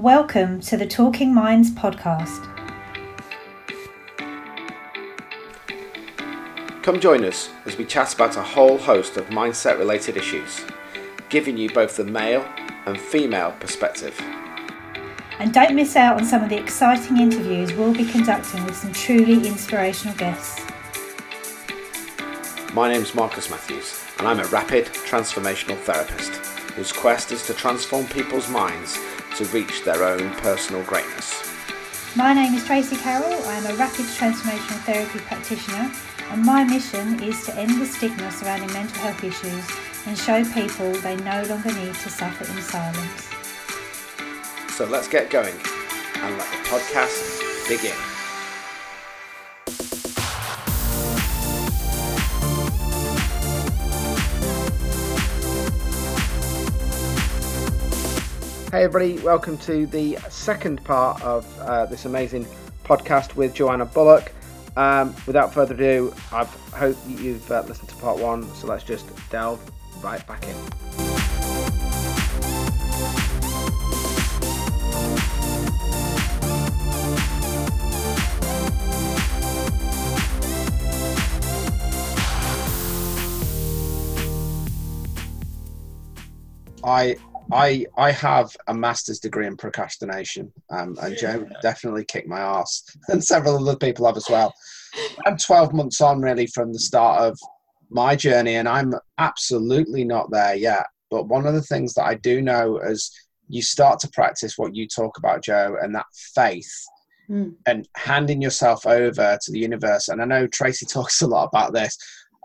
Welcome to the Talking Minds podcast. Come join us as we chat about a whole host of mindset related issues, giving you both the male and female perspective. And don't miss out on some of the exciting interviews we'll be conducting with some truly inspirational guests. My name's Marcus Matthews, and I'm a rapid transformational therapist whose quest is to transform people's minds to reach their own personal greatness. My name is Tracy Carroll. I'm a rapid transformational therapy practitioner, and my mission is to end the stigma surrounding mental health issues and show people they no longer need to suffer in silence. So let's get going and let the podcast begin. Hey, everybody, welcome to the second part of uh, this amazing podcast with Joanna Bullock. Um, without further ado, I hope you've uh, listened to part one, so let's just delve right back in. I I I have a master's degree in procrastination, um, and Joe definitely kicked my ass, and several other people have as well. I'm 12 months on really from the start of my journey, and I'm absolutely not there yet. But one of the things that I do know is you start to practice what you talk about, Joe, and that faith. Mm. And handing yourself over to the universe. And I know Tracy talks a lot about this.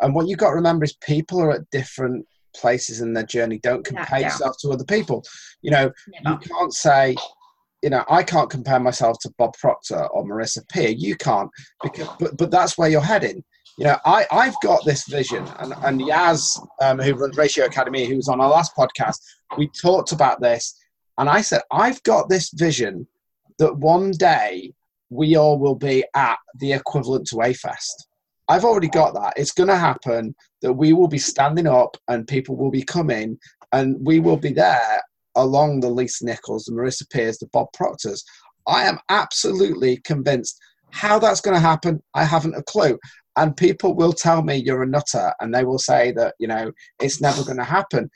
And what you've got to remember is people are at different places in their journey. Don't compare yeah. yourself to other people. You know, Never. you can't say, you know, I can't compare myself to Bob Proctor or Marissa Peer. You can't, because, but but that's where you're heading. You know, I I've got this vision, and and Yaz, um, who runs Ratio Academy, who was on our last podcast, we talked about this, and I said I've got this vision that one day we all will be at the equivalent to A Fest. I've already got that. It's going to happen that we will be standing up and people will be coming and we will be there along the Lisa Nichols, the Marissa Peers, the Bob Proctors. I am absolutely convinced how that's going to happen. I haven't a clue. And people will tell me you're a nutter and they will say that, you know, it's never going to happen.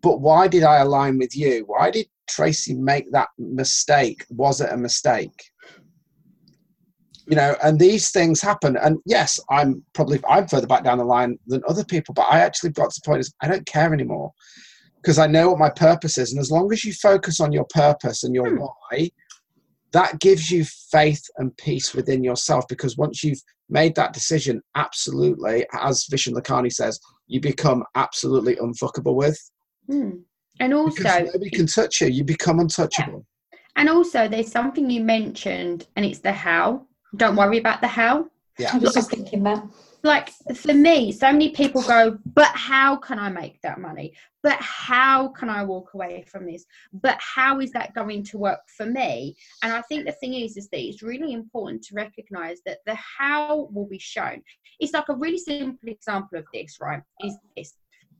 But why did I align with you? Why did Tracy make that mistake? Was it a mistake? You know and these things happen and yes i'm probably i'm further back down the line than other people but i actually got to the point is i don't care anymore because i know what my purpose is and as long as you focus on your purpose and your Hmm. why that gives you faith and peace within yourself because once you've made that decision absolutely as vishen lakhiani says you become absolutely unfuckable with Mm. And because also, nobody can touch you you become untouchable and also, there's something you mentioned, and it's the how. Don't worry about the how. yeah I was just thinking that. Like for me, so many people go, but how can I make that money? But how can I walk away from this? But how is that going to work for me? And I think the thing is, is that it's really important to recognize that the how will be shown. It's like a really simple example of this, right? Is this.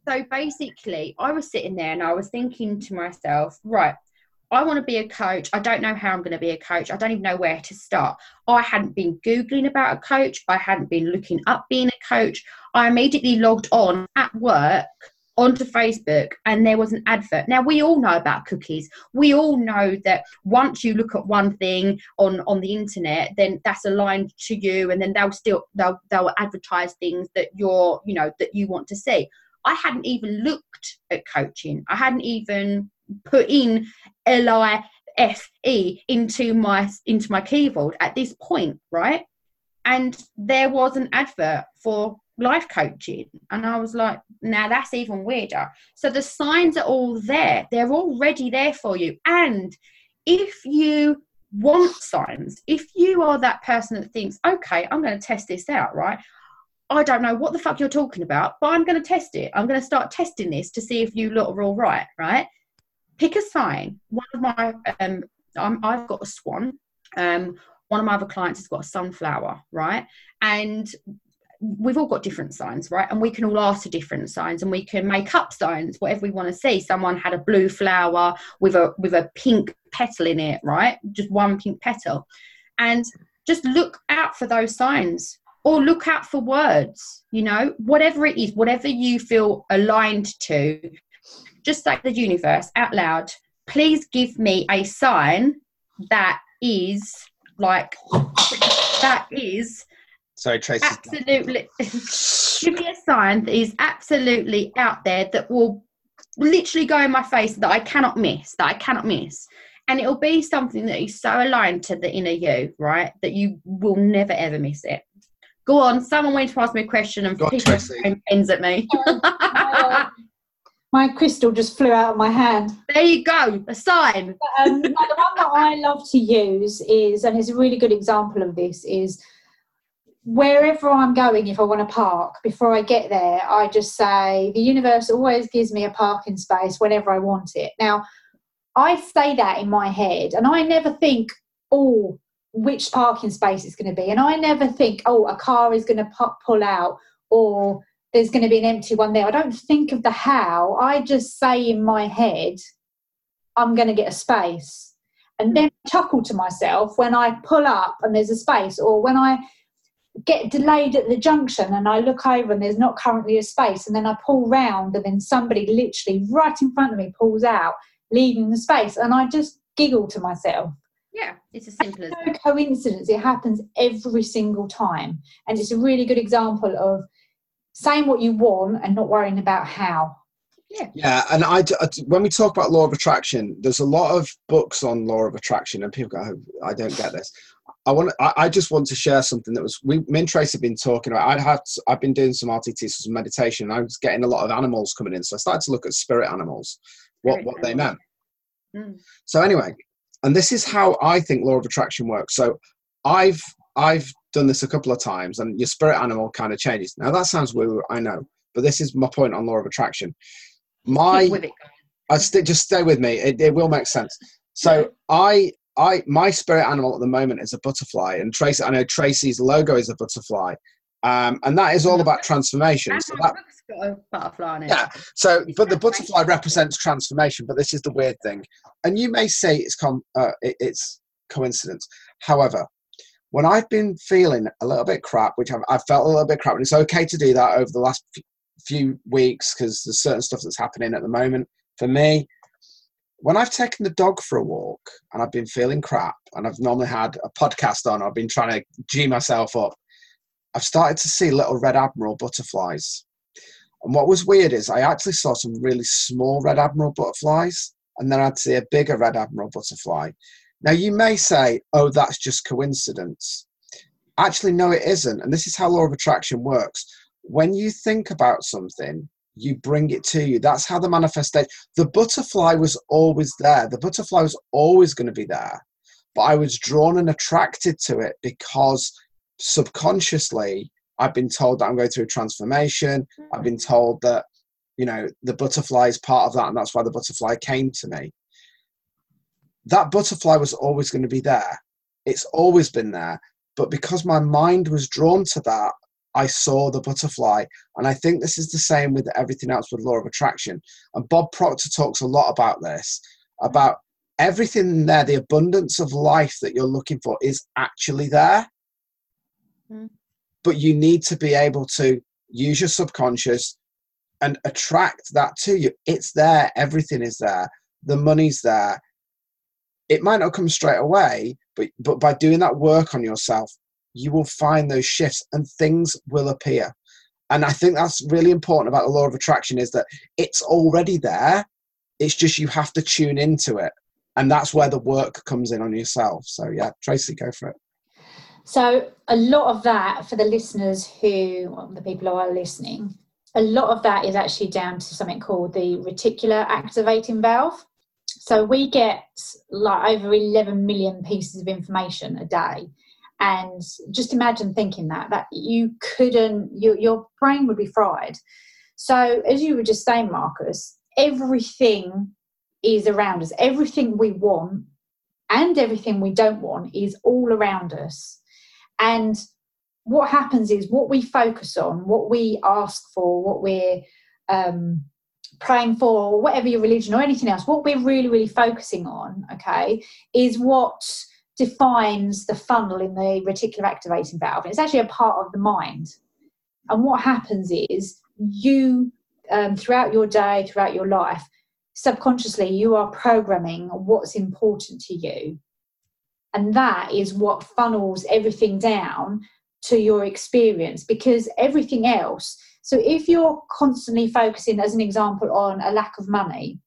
So basically, I was sitting there and I was thinking to myself, right, I want to be a coach. I don't know how I'm going to be a coach. I don't even know where to start. I hadn't been Googling about a coach. I hadn't been looking up being a coach. I immediately logged on at work onto Facebook and there was an advert. Now we all know about cookies. We all know that once you look at one thing on on the internet, then that's aligned to you and then they'll still they'll they'll advertise things that you're, you know, that you want to see. I hadn't even looked at coaching. I hadn't even put in L I F E into my into my keyboard at this point, right? And there was an advert for life coaching, and I was like, now that's even weirder. So the signs are all there; they're already there for you. And if you want signs, if you are that person that thinks, okay, I'm going to test this out, right? I don't know what the fuck you're talking about, but I'm going to test it. I'm going to start testing this to see if you lot are all right, right? Pick a sign. One of my, um, I'm, I've got a swan. Um, one of my other clients has got a sunflower, right? And we've all got different signs, right? And we can all ask for different signs, and we can make up signs, whatever we want to see. Someone had a blue flower with a with a pink petal in it, right? Just one pink petal. And just look out for those signs or look out for words, you know, whatever it is, whatever you feel aligned to, just like the universe out loud, please give me a sign that is like, that is Sorry, Tracy. absolutely give me a sign that is absolutely out there that will literally go in my face that I cannot miss, that I cannot miss. And it'll be something that is so aligned to the inner you, right? That you will never ever miss it. Go on, someone went to ask me a question and Go on, people are throwing pens at me. Oh, My crystal just flew out of my hand. there you go, a sign. um, the one that I love to use is, and it's a really good example of this, is wherever I'm going, if I want to park, before I get there, I just say, the universe always gives me a parking space whenever I want it. Now, I say that in my head, and I never think, oh, which parking space it's going to be. And I never think, oh, a car is going to pu- pull out or there's going to be an empty one there. I don't think of the how. I just say in my head, I'm going to get a space. And then chuckle to myself when I pull up and there's a space, or when I get delayed at the junction and I look over and there's not currently a space, and then I pull round and then somebody literally right in front of me pulls out, leaving the space. And I just giggle to myself. Yeah, it's as simple as No coincidence, it happens every single time. And it's a really good example of saying what you want and not worrying about how. Yeah, yeah, and I, I- when we talk about law of attraction, there's a lot of books on law of attraction, and people go, oh, "I don't get this." I want, I, I just want to share something that was we, me and Trace have been talking about. I'd had, I've been doing some RTT, some meditation. And I was getting a lot of animals coming in, so I started to look at spirit animals, what what they animals. meant. Mm. So anyway, and this is how I think law of attraction works. So I've I've done this a couple of times, and your spirit animal kind of changes. Now that sounds weird, I know, but this is my point on law of attraction. My Keep with it. I st- just stay with me. It, it will make sense. So I, I, my spirit animal at the moment is a butterfly, and Tracy. I know Tracy's logo is a butterfly, um, and that is all about transformation. So that, book's got a butterfly on it. yeah. So, but the butterfly represents transformation. But this is the weird thing, and you may say it's com- uh, it, it's coincidence. However, when I've been feeling a little bit crap, which I've, I've felt a little bit crap, and it's okay to do that over the last few weeks because there's certain stuff that's happening at the moment for me. When I've taken the dog for a walk and I've been feeling crap, and I've normally had a podcast on, I've been trying to g myself up. I've started to see little red admiral butterflies. And what was weird is I actually saw some really small red admiral butterflies, and then I'd see a bigger red admiral butterfly. Now you may say, "Oh, that's just coincidence." Actually, no, it isn't. And this is how law of attraction works. When you think about something, you bring it to you. That's how the manifestation. The butterfly was always there. The butterfly was always going to be there, but I was drawn and attracted to it because subconsciously I've been told that I'm going through a transformation. I've been hmm. told that, you know, the butterfly is part of that, and that's why the butterfly came to me. That butterfly was always going to be there. It's always been there. But because my mind was drawn to that, I saw the butterfly. And I think this is the same with everything else with law of attraction. And Bob Proctor talks a lot about this about everything there, the abundance of life that you're looking for is actually there. Mm. But you need to be able to use your subconscious and attract that to you. It's there, everything is there, the money's there. It might not come straight away, but, but by doing that work on yourself, you will find those shifts and things will appear. And I think that's really important about the law of attraction is that it's already there. It's just you have to tune into it. And that's where the work comes in on yourself. So yeah, Tracy, go for it. So, a lot of that for the listeners who, well, the people who are listening, a lot of that is actually down to something called the reticular activating valve. So, we get like over 11 million pieces of information a day. And just imagine thinking that, that you couldn't, your, your brain would be fried. So, as you were just saying, Marcus, everything is around us. Everything we want and everything we don't want is all around us. And what happens is what we focus on, what we ask for, what we're um, praying for, or whatever your religion or anything else, what we're really, really focusing on, okay, is what defines the funnel in the reticular activating valve. It's actually a part of the mind. And what happens is you, um, throughout your day, throughout your life, subconsciously, you are programming what's important to you. And that is what funnels everything down to your experience because everything else. So, if you're constantly focusing, as an example, on a lack of money,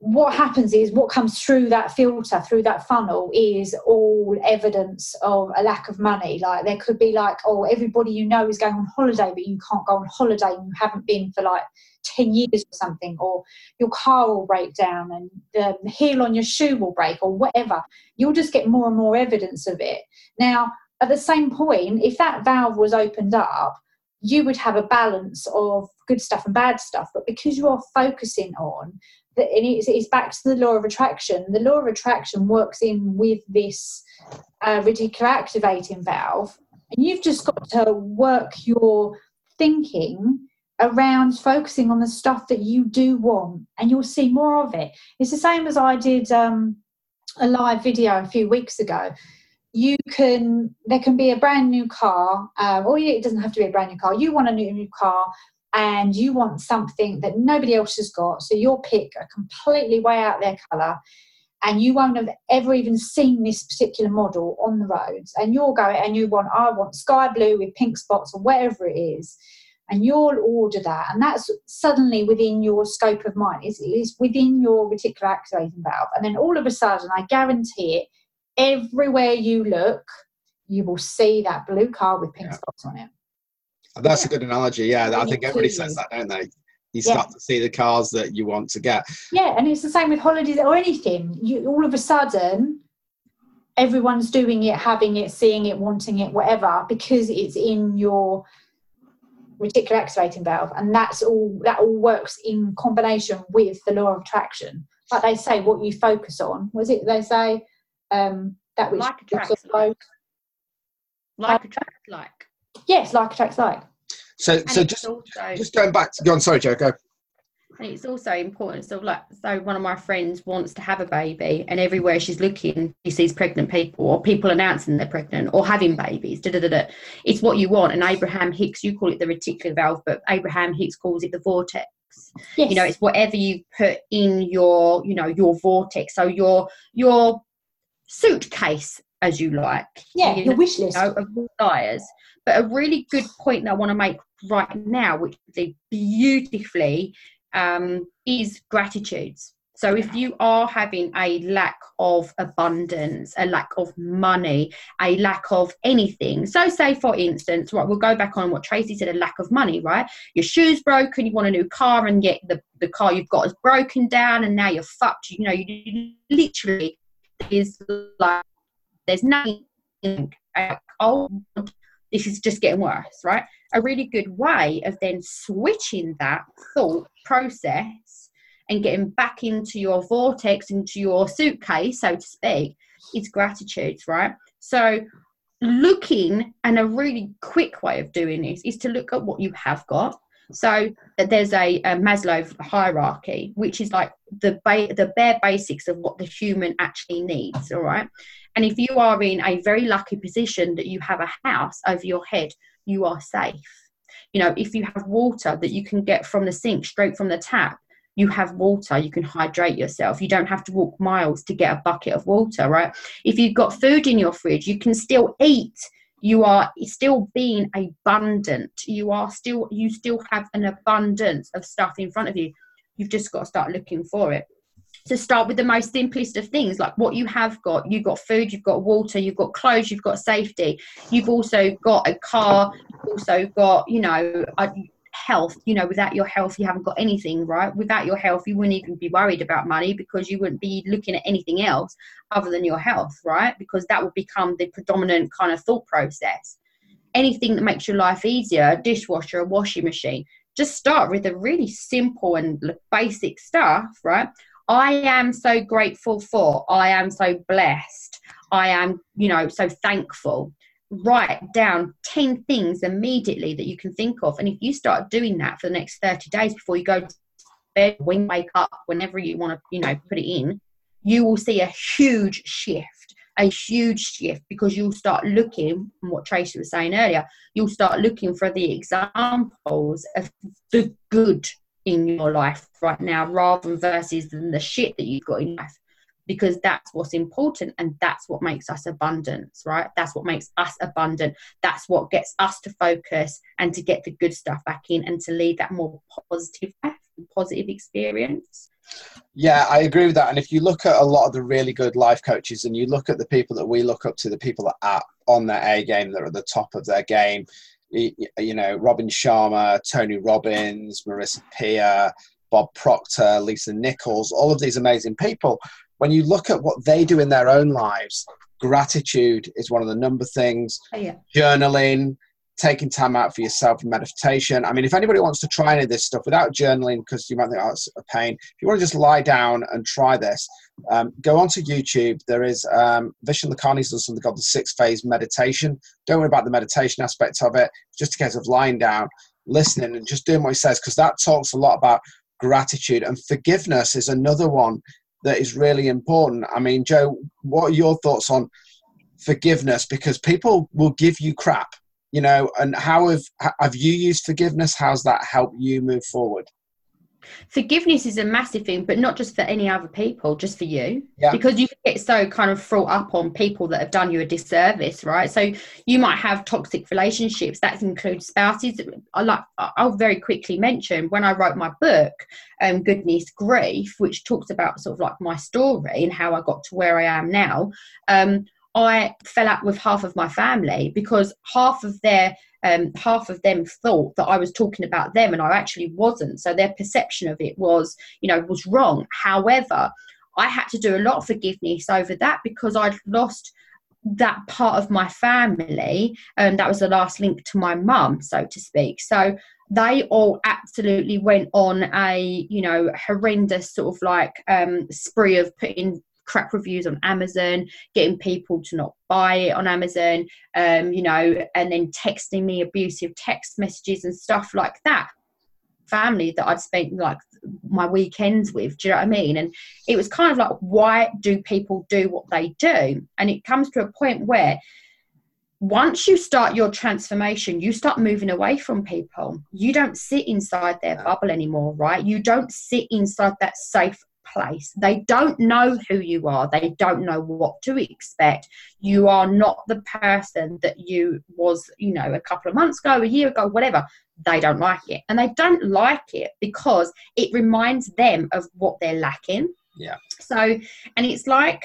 what happens is what comes through that filter through that funnel is all evidence of a lack of money. Like there could be like oh everybody you know is going on holiday but you can't go on holiday and you haven't been for like 10 years or something or your car will break down and the heel on your shoe will break or whatever. You'll just get more and more evidence of it. Now at the same point if that valve was opened up you would have a balance of good stuff and bad stuff but because you are focusing on that it's, it's back to the law of attraction. The law of attraction works in with this uh, reticular activating valve, and you've just got to work your thinking around focusing on the stuff that you do want, and you'll see more of it. It's the same as I did um, a live video a few weeks ago. You can there can be a brand new car, um, or it doesn't have to be a brand new car. You want a new, new car and you want something that nobody else has got. So you'll pick a completely way out there colour and you won't have ever even seen this particular model on the roads. And you'll go and you want, I want sky blue with pink spots or whatever it is. And you'll order that. And that's suddenly within your scope of mind. It's, it's within your reticular activating valve. And then all of a sudden, I guarantee it, everywhere you look, you will see that blue car with pink yeah. spots on it. That's yeah. a good analogy. Yeah, I think everybody says that, don't they? You start yeah. to see the cars that you want to get. Yeah, and it's the same with holidays or anything. You all of a sudden, everyone's doing it, having it, seeing it, wanting it, whatever, because it's in your reticular activating valve, and that's all. That all works in combination with the law of attraction. Like they say, what you focus on. Was it they say um, that which like attracts like. Like attracts like. Yes, like attracts like. So, and so just also, just going back to go on. Sorry, Joe. Go. And it's also important. So, like, so one of my friends wants to have a baby, and everywhere she's looking, she sees pregnant people or people announcing they're pregnant or having babies. Da, da, da, da. It's what you want. And Abraham Hicks, you call it the reticular valve, but Abraham Hicks calls it the vortex. Yes. You know, it's whatever you put in your, you know, your vortex. So your your suitcase, as you like. Yeah, you your know, wish list you know, of desires. But a really good point that I want to make right now, which they beautifully, um, is gratitudes. So if you are having a lack of abundance, a lack of money, a lack of anything, so say for instance, right, we'll go back on what Tracy said, a lack of money, right? Your shoe's broken, you want a new car, and yet the, the car you've got is broken down, and now you're fucked. You know, you literally is like there's nothing. oh, this is just getting worse, right? A really good way of then switching that thought process and getting back into your vortex, into your suitcase, so to speak, is gratitude, right? So, looking and a really quick way of doing this is to look at what you have got. So there's a, a Maslow hierarchy, which is like the ba- the bare basics of what the human actually needs. All right, and if you are in a very lucky position that you have a house over your head, you are safe. You know, if you have water that you can get from the sink straight from the tap, you have water, you can hydrate yourself. You don't have to walk miles to get a bucket of water, right? If you've got food in your fridge, you can still eat. You are still being abundant. You are still you still have an abundance of stuff in front of you. You've just got to start looking for it to start with the most simplest of things like what you have got you've got food you've got water you've got clothes you've got safety you've also got a car you've also got you know a health you know without your health you haven't got anything right? Without your health you wouldn't even be worried about money because you wouldn't be looking at anything else other than your health right? Because that would become the predominant kind of thought process. Anything that makes your life easier a dishwasher a washing machine just start with the really simple and basic stuff right? I am so grateful for, I am so blessed, I am, you know, so thankful. Write down 10 things immediately that you can think of. And if you start doing that for the next 30 days before you go to bed, when you wake up, whenever you want to, you know, put it in, you will see a huge shift, a huge shift because you'll start looking, what Tracy was saying earlier, you'll start looking for the examples of the good in your life right now rather than versus than the shit that you've got in life because that's what's important and that's what makes us abundance right? That's what makes us abundant. That's what gets us to focus and to get the good stuff back in and to lead that more positive positive experience. Yeah i agree with that. And if you look at a lot of the really good life coaches and you look at the people that we look up to the people that are on their a game that are at the top of their game you know robin sharma tony robbins marissa peer bob proctor lisa nichols all of these amazing people when you look at what they do in their own lives, gratitude is one of the number things. Oh, yeah. Journaling, taking time out for yourself, meditation. I mean, if anybody wants to try any of this stuff without journaling, because you might think, oh, it's a pain. If you want to just lie down and try this, um, go onto YouTube. There is um, Vishen Lakhiani's done something called the six phase meditation. Don't worry about the meditation aspect of it. Just a case of lying down, listening, and just doing what he says, because that talks a lot about gratitude and forgiveness is another one that is really important. I mean, Joe, what are your thoughts on forgiveness? Because people will give you crap, you know, and how have have you used forgiveness? How's that helped you move forward? Forgiveness is a massive thing but not just for any other people just for you. Yeah. because you get so kind of fraught up on people that have done you a disservice right? So you might have toxic relationships. That includes spouses. I like i'll very quickly mention when i wrote my book um goodness grief which talks about sort of like my story and how i got to where i am now um I fell out with half of my family because half of their um, half of them thought that I was talking about them and I actually wasn't. So their perception of it was, you know, was wrong. However, I had to do a lot of forgiveness over that because I'd lost that part of my family and um, that was the last link to my mum so to speak so they all absolutely went on a you know horrendous sort of like um spree of putting crap reviews on Amazon, getting people to not buy it on Amazon, um, you know, and then texting me abusive text messages and stuff like that. Family that I'd spent like my weekends with, do you know what I mean? And it was kind of like, why do people do what they do? And it comes to a point where once you start your transformation, you start moving away from people. You don't sit inside their bubble anymore, right? You don't sit inside that safe place. They don't know who you are. They don't know what to expect. You are not the person that you was, you know, a couple of months ago, a year ago, whatever. They don't like it. And they don't like it because it reminds them of what they're lacking. Yeah. So, and it's like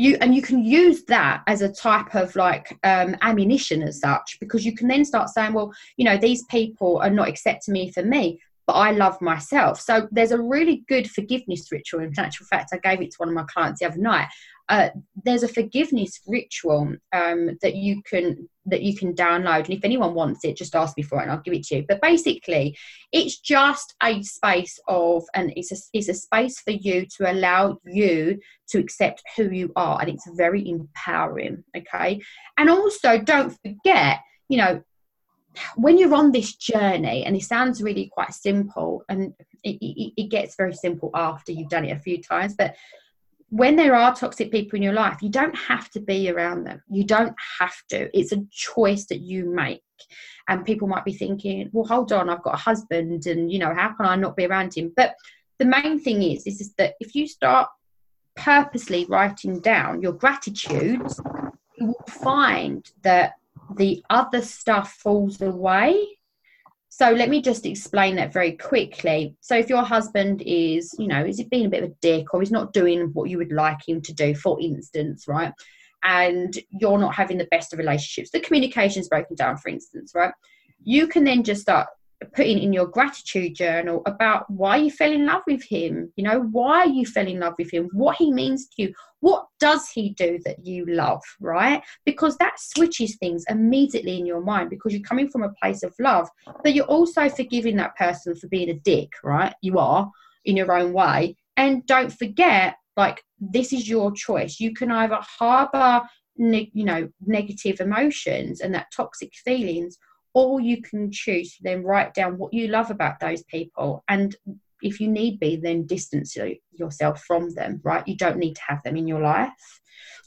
you and you can use that as a type of like um, ammunition as such because you can then start saying well you know these people are not accepting me for me but I love myself. So there's a really good forgiveness ritual. In actual fact, I gave it to one of my clients the other night. Uh, there's a forgiveness ritual um, that you can that you can download, and if anyone wants it, just ask me for it, and I'll give it to you. But basically, it's just a space of, and it's a it's a space for you to allow you to accept who you are, and it's very empowering. Okay, and also don't forget, you know, when you're on this journey, and it sounds really quite simple, and it, it, it, gets very simple after you've done it a few times, but when there are toxic people in your life, you don't have to be around them. You don't have to. It's a choice that you make. And people might be thinking, well, hold on, I've got a husband, and you know, how can I not be around him? But the main thing is, is, that if you start purposely writing down your gratitudes, you will find that the other stuff falls away. So let me just explain that very quickly. So if your husband is, you know, is being a bit of a dick or he's not doing what you would like him to do, for instance, right? And you're not having the best of relationships, the communication's broken down, for instance, right? You can then just start putting in your gratitude journal about why you fell in love with him you know why you fell in love with him what he means to you what does he do that you love right? Because that switches things immediately in your mind because you're coming from a place of love but you're also forgiving that person for being a dick right? You are in your own way. And don't forget like this is your choice. You can either harbor ne- you know negative emotions and that toxic feelings or you can choose to then write down what you love about those people. And if you need be then distance yourself from them right? You don't need to have them in your life.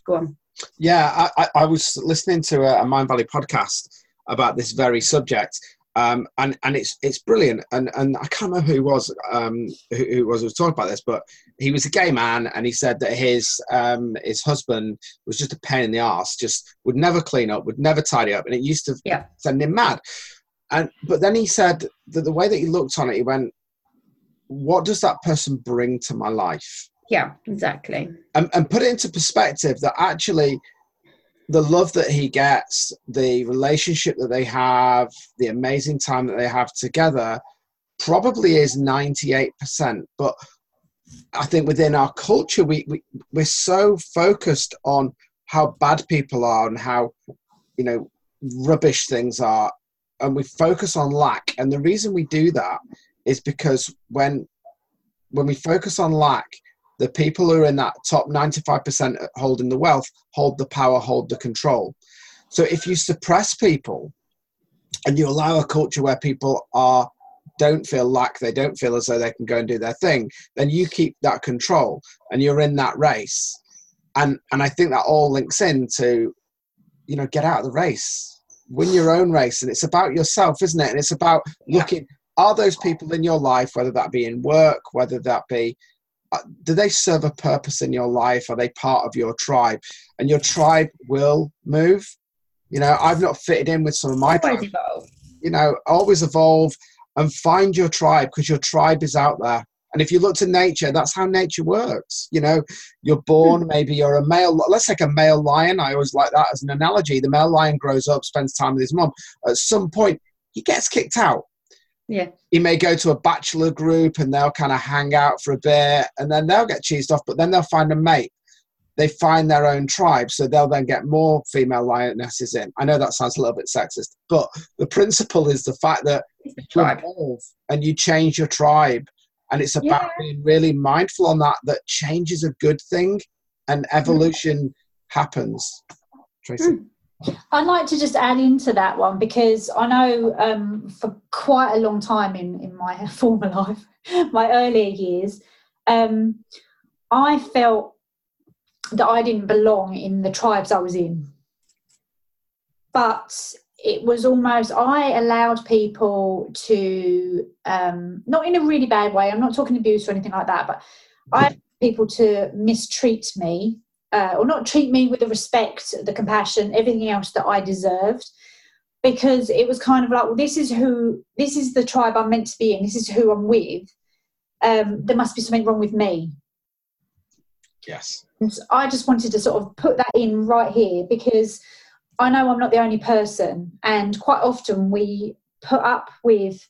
Go on. Yeah i, I was listening to a Mind Valley podcast about this very subject um, and and it's it's brilliant. And and I can't remember who was um, who, who, was who was talking about this, but he was a gay man, and he said that his um, his husband was just a pain in the ass, just would never clean up, would never tidy up, and it used to yeah. send him mad. And but then he said that the way that he looked on it, he went, "What does that person bring to my life?" Yeah, exactly. And, and put it into perspective that actually the love that he gets, the relationship that they have, the amazing time that they have together, probably is 98%. But I think within our culture, we, we, we're so focused on how bad people are and how, you know, rubbish things are. And we focus on lack. And the reason we do that is because when when we focus on lack, the people who are in that top 95% holding the wealth hold the power, hold the control. So if you suppress people and you allow a culture where people are don't feel like they don't feel as though they can go and do their thing, then you keep that control and you're in that race. And and I think that all links in to, you know, get out of the race, win your own race, and it's about yourself, isn't it? And it's about looking. Are those people in your life, whether that be in work, whether that be do they serve a purpose in your life? Are they part of your tribe? And your tribe will move. You know, I've not fitted in with some of my always tribe. evolve. You know, always evolve and find your tribe because your tribe is out there. And if you look to nature, that's how nature works. You know, you're born, hmm. maybe you're a male. Let's take a male lion. I always like that as an analogy. The male lion grows up, spends time with his mom. At some point, he gets kicked out yeah. He may go to a bachelor group and they'll kind of hang out for a bit and then they'll get cheesed off, but then they'll find a mate. They find their own tribe, so they'll then get more female lionesses in. I know that sounds a little bit sexist, but the principle is the fact that you evolve and you change your tribe. And it's about yeah. being really mindful on that, that change is a good thing and evolution mm. happens. Tracy. Mm. I'd like to just add into that one because I know um, for quite a long time in, in my former life, my earlier years, um, I felt that I didn't belong in the tribes I was in. But it was almost, I allowed people to, um, not in a really bad way, I'm not talking abuse or anything like that, but I people to mistreat me uh, or not treat me with the respect, the compassion, everything else that I deserved. Because it was kind of like, well, this is who, this is the tribe I'm meant to be in, this is who I'm with. Um, there must be something wrong with me. Yes. And I just wanted to sort of put that in right here because I know I'm not the only person, and quite often we put up with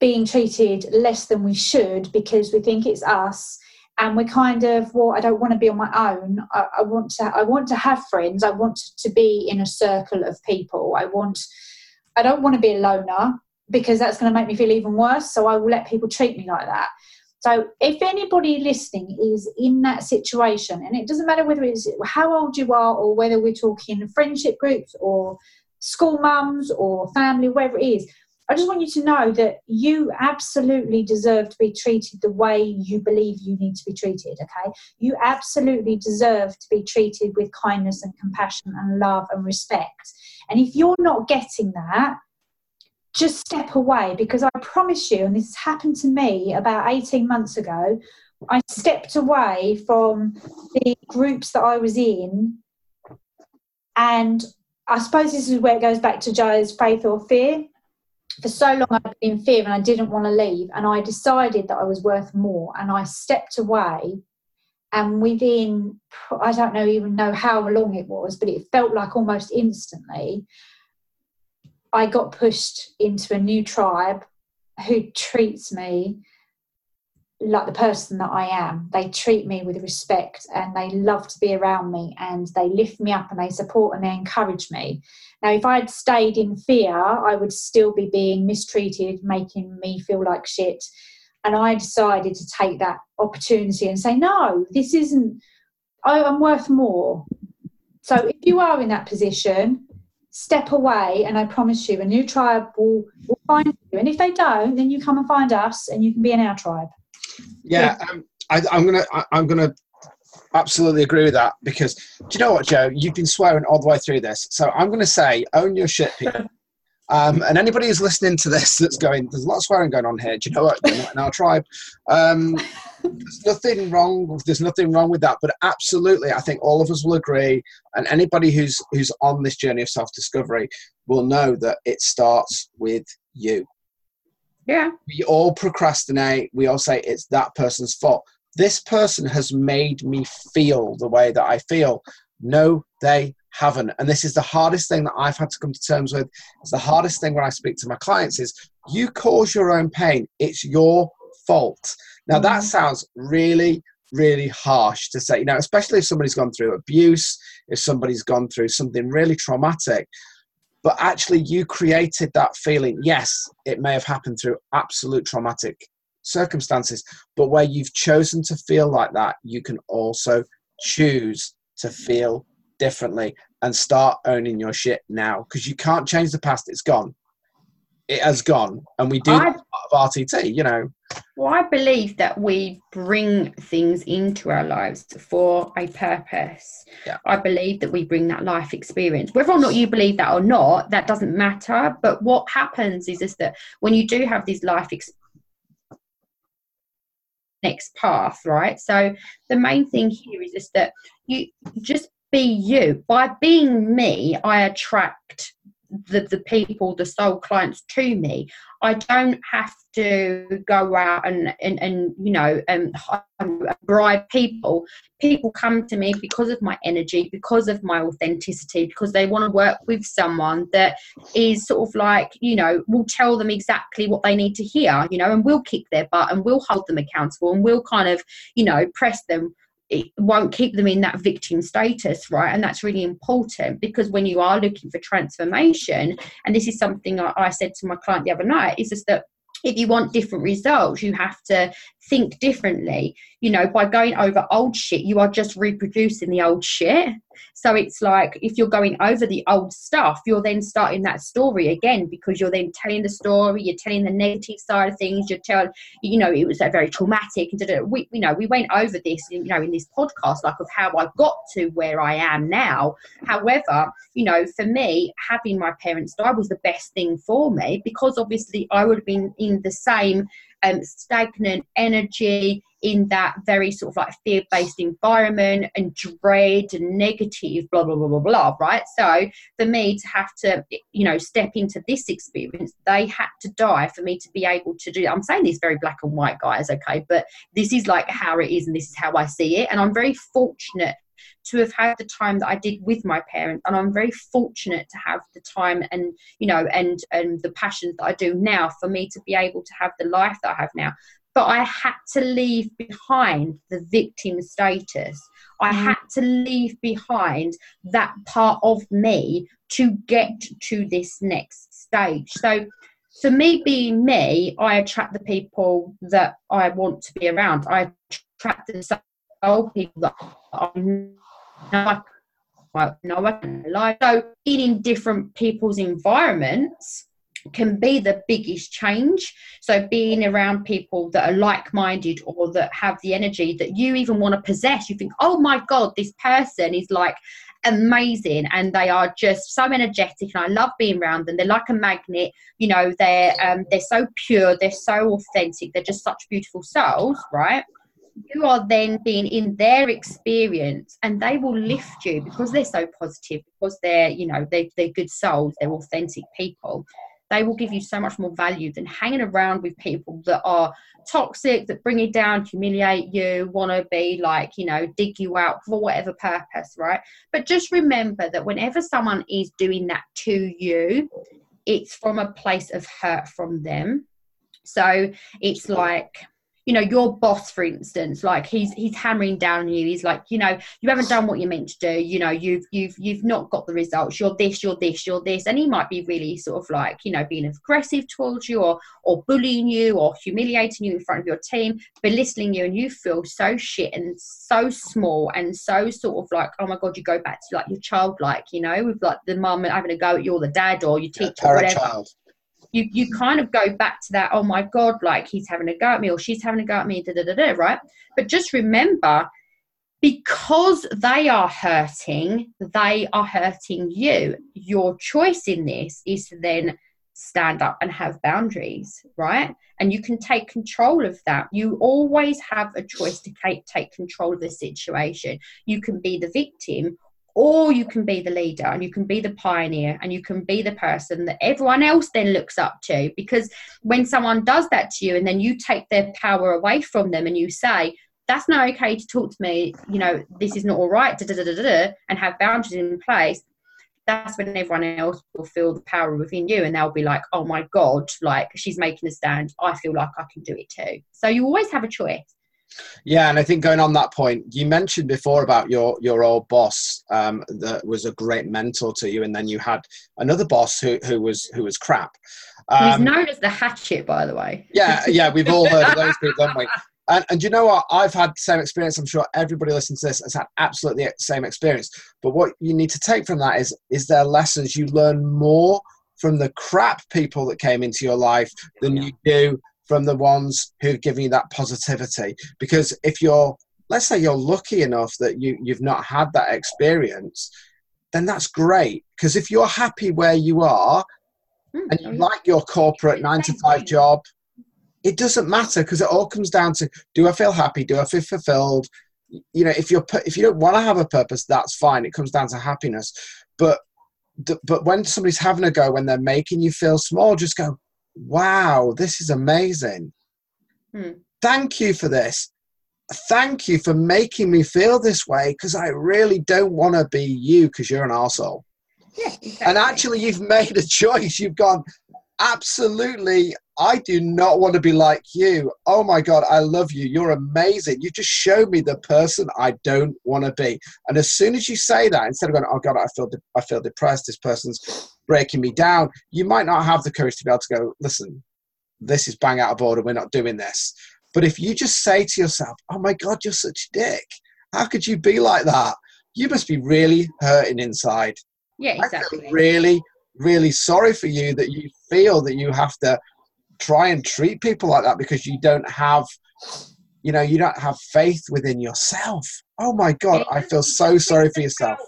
being treated less than we should because we think it's us and we're kind of well i don't want to be on my own. I, I, want to i want to have friends. I want to be in a circle of people. I want i don't want to be a loner because that's going to make me feel even worse so i will let people treat me like that. So if anybody listening is in that situation and it doesn't matter whether it's how old you are or whether we're talking friendship groups or school mums or family wherever it is I just want you to know that you absolutely deserve to be treated the way you believe you need to be treated, okay? You absolutely deserve to be treated with kindness and compassion and love and respect. And if you're not getting that, just step away because I promise you, and this happened to me about 18 months ago, I stepped away from the groups that I was in. And I suppose this is where it goes back to Joe's faith or fear for so long I'd been in fear and I didn't want to leave. And I decided that I was worth more and I stepped away. And within, I don't know even know how long it was, but it felt like almost instantly, I got pushed into a new tribe who treats me like the person that I am. They treat me with respect and they love to be around me and they lift me up and they support and they encourage me. Now, if I'd stayed in fear, I would still be being mistreated, making me feel like shit. And I decided to take that opportunity and say, no, this isn't, I, I'm worth more. So if you are in that position, step away, and I promise you, a new tribe will, will find you. And if they don't, then you come and find us, and you can be in our tribe. Yeah, um, I, I'm gonna I, I'm gonna absolutely agree with that because do you know what, Joe? You've been swearing all the way through this, so I'm gonna say own your shit, people. Um, and anybody who's listening to this that's going, there's a lot of swearing going on here. Do you know what? In our tribe. Um, there's nothing wrong. There's nothing wrong with that. But absolutely, I think all of us will agree, and anybody who's who's on this journey of self-discovery will know that it starts with you. Yeah. We all procrastinate. We all say it's that person's fault. This person has made me feel the way that I feel. No, they haven't. And this is the hardest thing that I've had to come to terms with. It's the hardest thing when I speak to my clients is you cause your own pain. It's your fault. Now that Mhm. sounds really, really harsh to say, you know, especially if somebody's gone through abuse, if somebody's gone through something really traumatic. But actually, you created that feeling. Yes, it may have happened through absolute traumatic circumstances, but where you've chosen to feel like that, you can also choose to feel differently and start owning your shit now because you can't change the past. It's gone. It has gone. And we do I- part of RTT, you know. Well, I believe that we bring things into our lives for a purpose. Yeah. I believe that we bring that life experience. Whether or not you believe that or not, that doesn't matter. But what happens is, is that when you do have these life ex- next path, right? So the main thing here is, is that you just be you. By being me, I attract the, the people, the soul clients to me. I don't have to go out and, and, and you know, and bribe people. People come to me because of my energy, because of my authenticity, because they want to work with someone that is sort of like, you know, will tell them exactly what they need to hear, you know, and we'll kick their butt and we'll hold them accountable and we'll kind of, you know, press them it won't keep them in that victim status, right? And that's really important because when you are looking for transformation, and this is something I, I said to my client the other night, is just that if you want different results, you have to think differently. You know, by going over old shit, you are just reproducing the old shit. So it's like if you're going over the old stuff, you're then starting that story again because you're then telling the story, you're telling the negative side of things, you're telling, you know, it was uh, very traumatic. And we, you know, we went over this, you know, in this podcast, like of how I got to where I am now. However, you know, for me, having my parents die was the best thing for me because obviously I would have been in the same um, stagnant energy in that very sort of like fear based environment and dread and negative, blah, blah, blah, blah, blah, right? So for me to have to, you know, step into this experience, they had to die for me to be able to do I'm saying this very black and white, guys, okay? But this is like how it is and this is how I see it. And I'm very fortunate to have had the time that I did with my parents. And I'm very fortunate to have the time and you know and and the passions that I do now for me to be able to have the life that I have now. But I had to leave behind the victim status. I Mm. had to leave behind that part of me to get to this next stage. So for me being me I attract the people that I want to be around. I attract the soul people that know I well, no, I can lie. So, being in different people's environments can be the biggest change. So, being around people that are like minded or that have the energy that you even want to possess, you think, oh my God, this person is like amazing and they are just so energetic and I love being around them. They're like a magnet, you know, they're um, they're so pure, they're so authentic, they're just such beautiful souls, right? You are then being in their experience and they will lift you because they're so positive because they're you know they, they're good souls they're authentic people. They will give you so much more value than hanging around with people that are toxic that bring you down humiliate you want to be like you know dig you out for whatever purpose right? But just remember that whenever someone is doing that to you it's from a place of hurt from them. So it's like you know your boss for instance like he's he's hammering down on you. He's like you know you haven't done what you're meant to do. You know you've you've you've not got the results. You're this you're this you're this. And he might be really sort of like you know being aggressive towards you or or bullying you or humiliating you in front of your team belittling you and you feel so shit and so small and so sort of like oh my god you go back to like your childlike you know with like the mum having a go at you or the dad or your teacher Yeah, or whatever. child. You you kind of go back to that oh my god like he's having a go at me or she's having a go at me da, da, da, da, right? But just remember because they are hurting they are hurting you. Your choice in this is to then stand up and have boundaries right? And you can take control of that. You always have a choice to take, take control of the situation. You can be the victim or you can be the leader and you can be the pioneer and you can be the person that everyone else then looks up to. Because when someone does that to you and then you take their power away from them and you say that's not okay to talk to me you know this is not all right da, da, da, and have boundaries in place that's when everyone else will feel the power within you and they'll be like oh my god like she's making a stand. I feel like i can do it too. So you always have a choice Yeah, and I think going on that point, you mentioned before about your your old boss um, that was a great mentor to you, and then you had another boss who who was who was crap. he's Um, known as the hatchet by the way yeah, yeah, we've all heard of those people, haven't we? And, and you know what? I've had the same experience. I'm sure everybody listening to this has had absolutely the same experience. But what you need to take from that is is there lessons you learn more from the crap people that came into your life than you do from the ones who've given you that positivity. Because if you're, let's say you're lucky enough that you, you've not had that experience, then that's great. Because if you're happy where you are Hmm, and you like your corporate nine to five job, it doesn't matter because it all comes down to do I feel happy? Do I feel fulfilled? You know, if you're if you don't want to have a purpose, that's fine. It comes down to happiness. But but when somebody's having a go, when they're making you feel small, just go, wow, this is amazing. Hmm. Thank you for this. Thank you for making me feel this way because I really don't want to be you because you're an arsehole. yeah exactly. And actually, you've made a choice. You've gone, absolutely, I do not want to be like you. Oh my God, I love you. You're amazing. You just showed me the person I don't want to be. And as soon as you say that, instead of going, oh God, I feel, de- I feel depressed, this person's breaking me down, you might not have the courage to be able to go, listen, this is bang out of order. We're not doing this. But if you just say to yourself, oh my God, you're such a dick. How could you be like that? You must be really hurting inside. yeah exactly really, really sorry for you that you feel that you have to try and treat people like that because you don't have, you know, you don't have faith within yourself. Oh my God, I feel so sorry for yourself.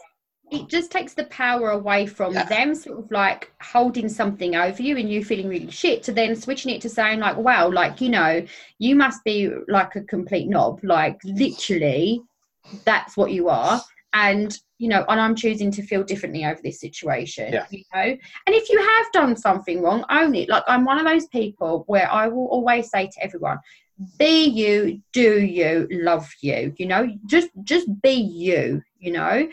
it just takes the power away from Yeah. them sort of like holding something over you and you feeling really shit to then switching it to saying like wow like you know you must be like a complete knob like literally that's what you are and you know and i'm choosing to feel differently over this situation Yeah. you know? And if you have done something wrong own it. Like i'm one of those people where i will always say to everyone be you do you love you you know? Just just be you you know?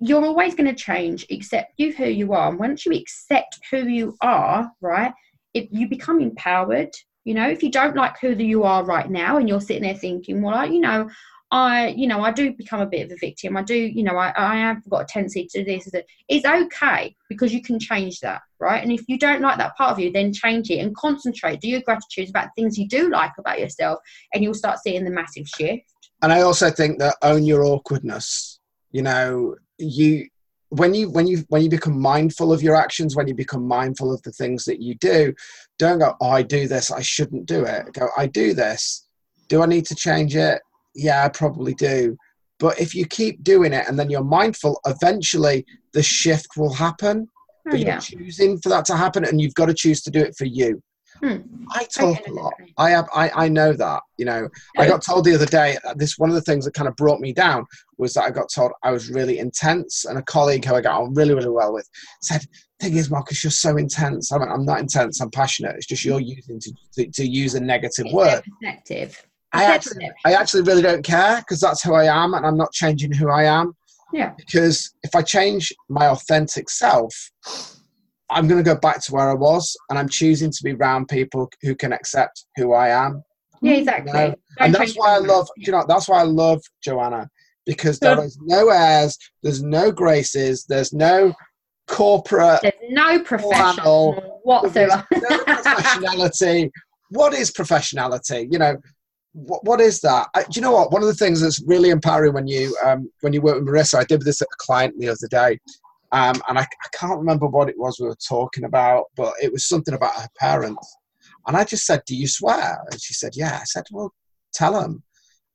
You're always going to change accept you who you are. And once you accept who you are right if you become empowered you know? If you don't like who you are right now and you're sitting there thinking well I, you know i you know i do become a bit of a victim i do you know i, I have got a tendency to do this it's okay because you can change that right and if you don't like that part of you then change it and concentrate do your gratitudes about things you do like about yourself and you'll start seeing the massive shift And I also think that own your awkwardness. You know, you when you when you when you become mindful of your actions, when you become mindful of the things that you do, don't go, oh, I do this, I shouldn't do it. Go, I do this. Do I need to change it? Yeah, I probably do. But if you keep doing it and then you're mindful, eventually the shift will happen. oh But yeah you're choosing for that to happen, and you've got to choose to do it for you. Hmm. I talk Okay, a lot. I have. I, I know that. You know, I got told the other day. uh, This one of the things that kind of brought me down was that I got told I was really intense, and a colleague who I got on really, really well with said, "Thing is, Marcus, you're so intense." I mean, I'm not intense. I'm passionate. It's just you're using to to, to use a negative It's word. perspective I actually. I actually really don't care because that's who I am, and I'm not changing who I am. Yeah. Because if I change my authentic self, I'm going to go back to where I was, and I'm choosing to be around people who can accept who I am. Yeah, exactly. No. Don't and that's why I love, you know, that's why I love Joanna because there is no airs, there's no graces, there's no corporate There's no professional whatsoever. No professionality. What is professionality? You know, what, what is that? I, do you know what? One of the things that's really empowering when you um, when you work with Marissa, I did this at a client the other day, um, and I, I can't remember what it was we were talking about, but it was something about her parents, and I just said, "Do you swear?" And she said, "Yeah." I said, "Well, tell them."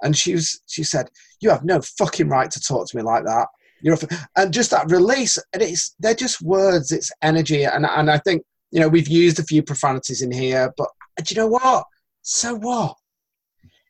And she was, she said, "You have no fucking right to talk to me like that." You're a f-" and just that release, and it's they're just words, it's energy, and and I think you know we've used a few profanities in here, but do you know what? So what?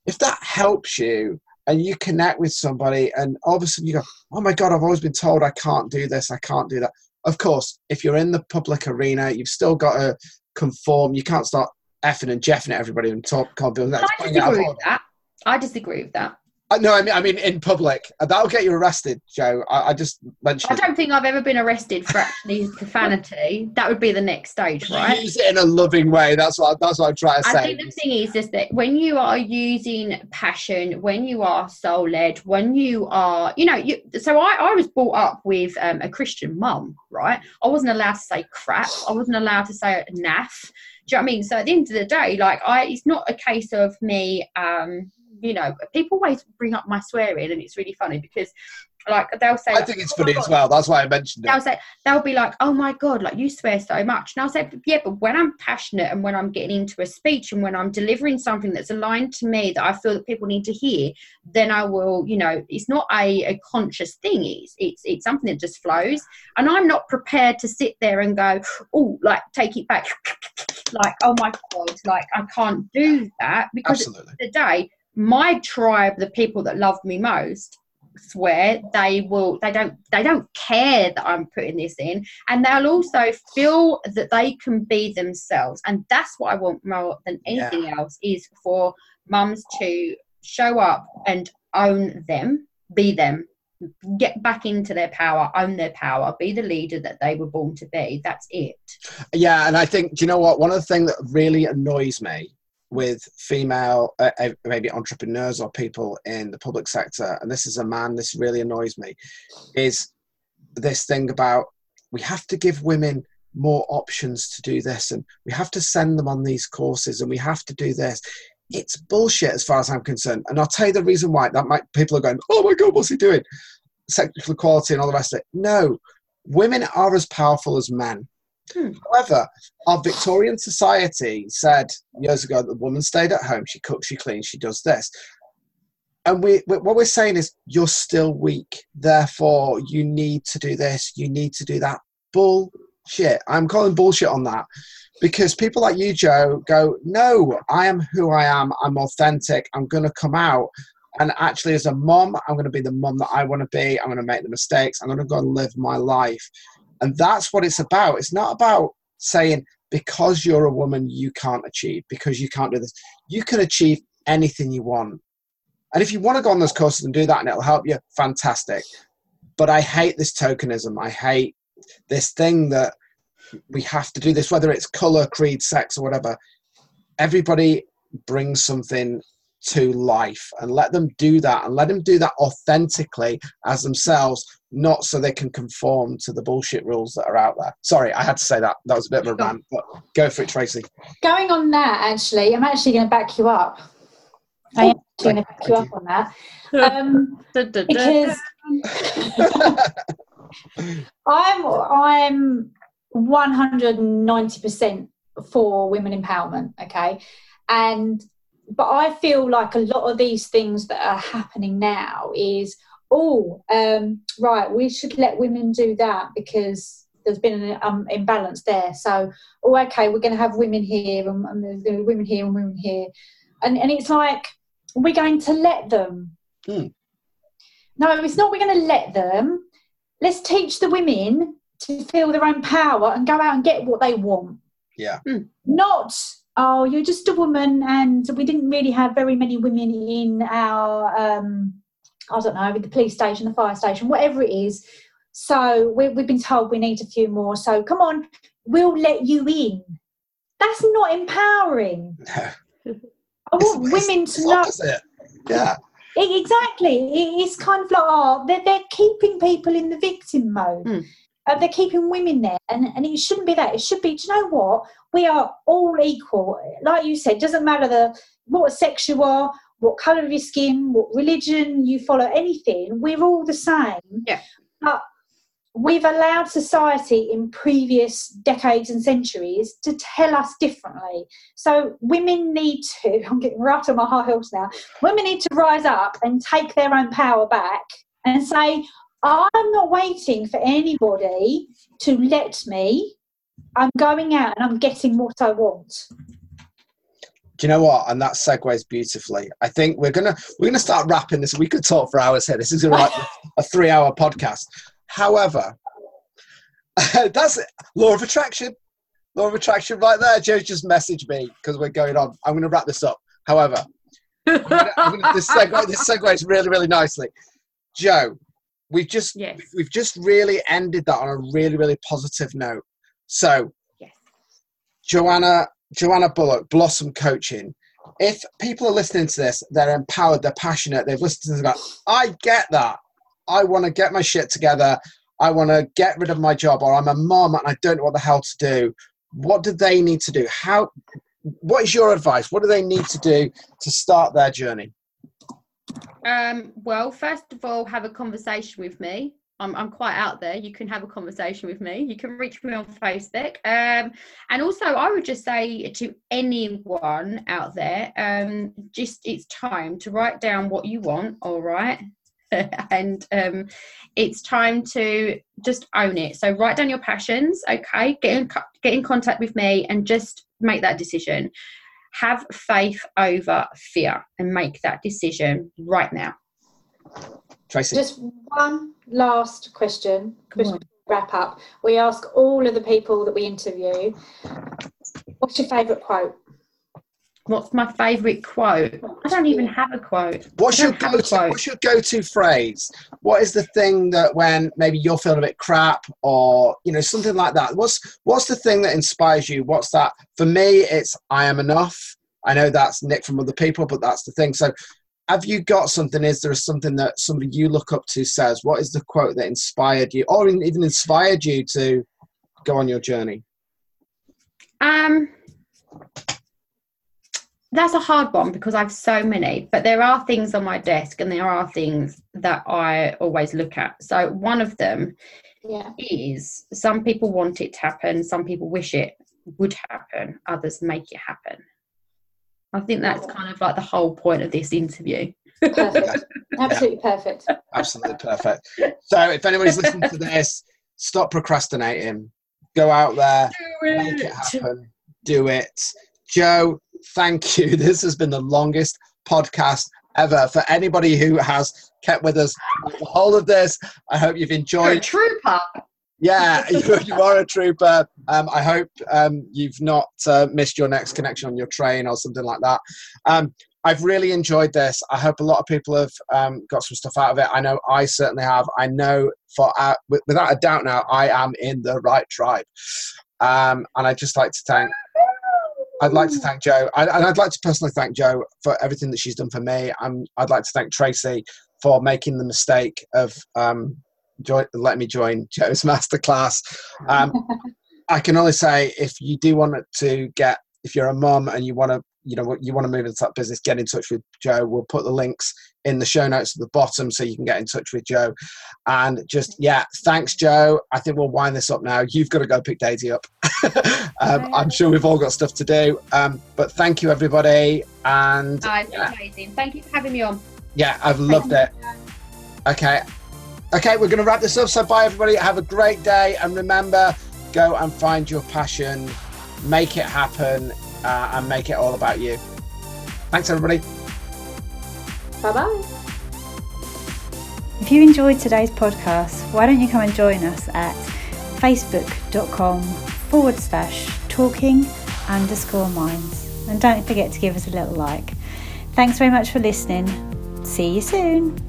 If that helps you and you connect with somebody, and all of a sudden you go, "Oh my god, I've always been told I can't do this, I can't do that." Of course, if you're in the public arena, you've still got to conform. You can't start effing and jeffing at everybody and talk. Can't be that's I playing out of disagree with that. I disagree with that. Uh, No, I mean, I mean in public. Uh, That'll get you arrested, Joe. I, I just mentioned. I don't think I've ever been arrested for actually profanity. That would be the next stage, right? Use it in a loving way. That's what. That's what I'm trying to I say. I think the thing is is that when you are using passion, when you are soul led, when you are, you know, you. So I, I was brought up with um, a Christian mum, right? I wasn't allowed to say crap. I wasn't allowed to say naff. Do you know what I mean? So at the end of the day, like I, it's not a case of me. um you know, people always bring up my swearing, and it's really funny because, like, they'll say, I think it's "Oh funny as well. That's why I mentioned it. they'll say they'll be like, "Oh my god, like you swear so much," and I'll say, "Yeah, but when I'm passionate and when I'm getting into a speech and when I'm delivering something that's aligned to me that I feel that people need to hear, then I will, you know, it's not a, a conscious thing. It's it's it's something that just flows, and I'm not prepared to sit there and go, oh, like take it back, like oh my god, like I can't do that because Absolutely. the day my tribe the people that love me most swear they will they don't they don't care that i'm putting this in. And they'll also feel that they can be themselves. And that's what i want more than anything else is for mums to show up and own them be them get back into their power own their power be the leader that they were born to be. That's it. Yeah, and I think do you know what? One of the things that really annoys me with female uh, uh, maybe entrepreneurs or people in the public sector, and this is a man, this really annoys me, is this thing about we have to give women more options to do this, and we have to send them on these courses, and we have to do this. It's bullshit as far as I'm concerned, and I'll tell you the reason why. That might people are going, oh my god, what's he doing? Sexual equality and all the rest of it. No, women are as powerful as men. Hmm. However, our Victorian society said years ago that the woman stayed at home, she cooks, she cleans, she does this. And we, we, what we're saying is, you're still weak. Therefore, you need to do this, you need to do that. Bullshit. I'm calling bullshit on that because people like you, Joe, go, no, I am who I am. I'm authentic. I'm going to come out. And actually, as a mom, I'm going to be the mom that I want to be. I'm going to make the mistakes. I'm going to go and live my life. And that's what it's about. It's not about saying, because you're a woman, you can't achieve, because you can't do this. You can achieve anything you want. And if you want to go on those courses and do that and it'll help you, fantastic. But I hate this tokenism. I hate this thing that we have to do this, whether it's color, creed, sex, or whatever. Everybody brings something to life and let them do that and let them do that authentically as themselves, not so they can conform to the bullshit rules that are out there. Sorry, I had to say that. That was a bit of a rant, but go for it, Tracy. Going on that, actually, I'm actually going to back you up. I am going to back you up on that. Um, because I'm I'm 190% for women empowerment, okay? And but I feel like a lot of these things that are happening now is oh um, right we should let women do that because there's been an um, imbalance there. So oh okay we're going to have women here and, and there's gonna be women here and women here. And and it's like we're going to let them. Hmm. no it's not we're going to let them. Let's teach the women to feel their own power and go out and get what they want. Yeah. not oh you're just a woman and we didn't really have very many women in our um i don't know with the police station the fire station whatever it is so we, we've been told we need a few more so come on we'll let you in that's not empowering I want It's- women it's to know opposite. Yeah. E- Exactly. It- It's kind of like, oh, they're, they're keeping people in the victim mode. Mm. Uh, they're keeping women there. And, and it shouldn't be that. It should be, do you know what? We are all equal. Like you said, doesn't matter the what sex you are, what colour of your skin, what religion you follow, anything. We're all the same. Yeah. But we've allowed society in previous decades and centuries to tell us differently. So women need to, I'm getting right on my high heels now, women need to rise up and take their own power back and say, I'm not waiting for anybody to let me. I'm going out and I'm getting what I want. Do you know what? And that segues beautifully. I think we're gonna we're gonna start wrapping this. We could talk for hours here. This is like a three hour podcast. However, that's it. law of attraction. Law of attraction, right there. Joe just messaged me because we're going on. I'm gonna wrap this up. However, I'm gonna, I'm gonna, this segue this segues really really nicely. Joe, we've just Yes. we've just really ended that on a really really positive note. So Yes. Joanna Joanna Bullock, Blossom Coaching. If people are listening to this, they're empowered, they're passionate, they've listened to this, I get that. I want to get my shit together. I want to get rid of my job, or I'm a mom and I don't know what the hell to do. What do they need to do? How? What is your advice? What do they need to do to start their journey? Um, well, first of all, have a conversation with me. I'm, I'm quite out there. You can have a conversation with me. You can reach me on Facebook. Um, and also, I would just say to anyone out there, um, just it's time to write down what you want, all right? and um, it's time to just own it. So write down your passions, okay? Get in, get in contact with me and just make that decision. Have faith over fear and make that decision right now. Tracy. Just one last question. Come on. wrap up. We ask all of the people that we interview, what's your favourite quote? What's my favourite quote? I don't even have a quote. What's your don't have a go-to, quote. what's your go-to phrase? What is the thing that when maybe you're feeling a bit crap or you know something like that? What's what's the thing that inspires you? What's that? For me, it's I am enough. I know that's Nick from other people, but that's the thing. So, have you got something? Is there something that somebody you look up to says? What is the quote that inspired you, or even inspired you to go on your journey? Um, that's a hard one because I have so many, but there are things on my desk and there are things that I always look at. So one of them Yeah. is some people want it to happen, some people wish it would happen, others make it happen. I think that's kind of like the whole point of this interview. Perfect. Absolutely perfect. Absolutely perfect. So, if anybody's listening to this, stop procrastinating. Go out there, make it happen. Do it. Joe, thank you. This has been the longest podcast ever. For anybody who has kept with us the whole of this, I hope you've You're a enjoyed. trooper. Yeah, you, you are a trooper. Um, I hope um, you've not uh, missed your next connection on your train or something like that. Um, I've really enjoyed this. I hope a lot of people have um, got some stuff out of it. I know I certainly have. I know for uh, wi- without a doubt now, I am in the right tribe. Um, and I'd just like to thank. I'd like to thank Joe, I, and I'd like to personally thank Joe for everything that she's done for me. Um, I'd like to thank Tracy for making the mistake of um, join, letting me join Joe's masterclass. Um, I can only say if you do want to get, if you're a mom and you want to, you know, you want to move into that business, get in touch with Joe. We'll put the links in the show notes at the bottom so you can get in touch with Joe. And just, yeah, thanks, Joe. I think we'll wind this up now. You've got to go pick Daisy up. um, I'm sure we've all got stuff to do. Um, but thank you, everybody. And Oh, Yeah. amazing. Thank you for having me on. yeah, I've loved it. Okay. Okay, we're going to wrap this up. So, bye, everybody. Have a great day. And remember, go and find your passion, make it happen, uh, and make it all about you. Thanks, everybody. Bye bye. If you enjoyed today's podcast, why don't you come and join us at facebook.com forward slash talking underscore minds. And don't forget to give us a little like. Thanks very much for listening. See you soon.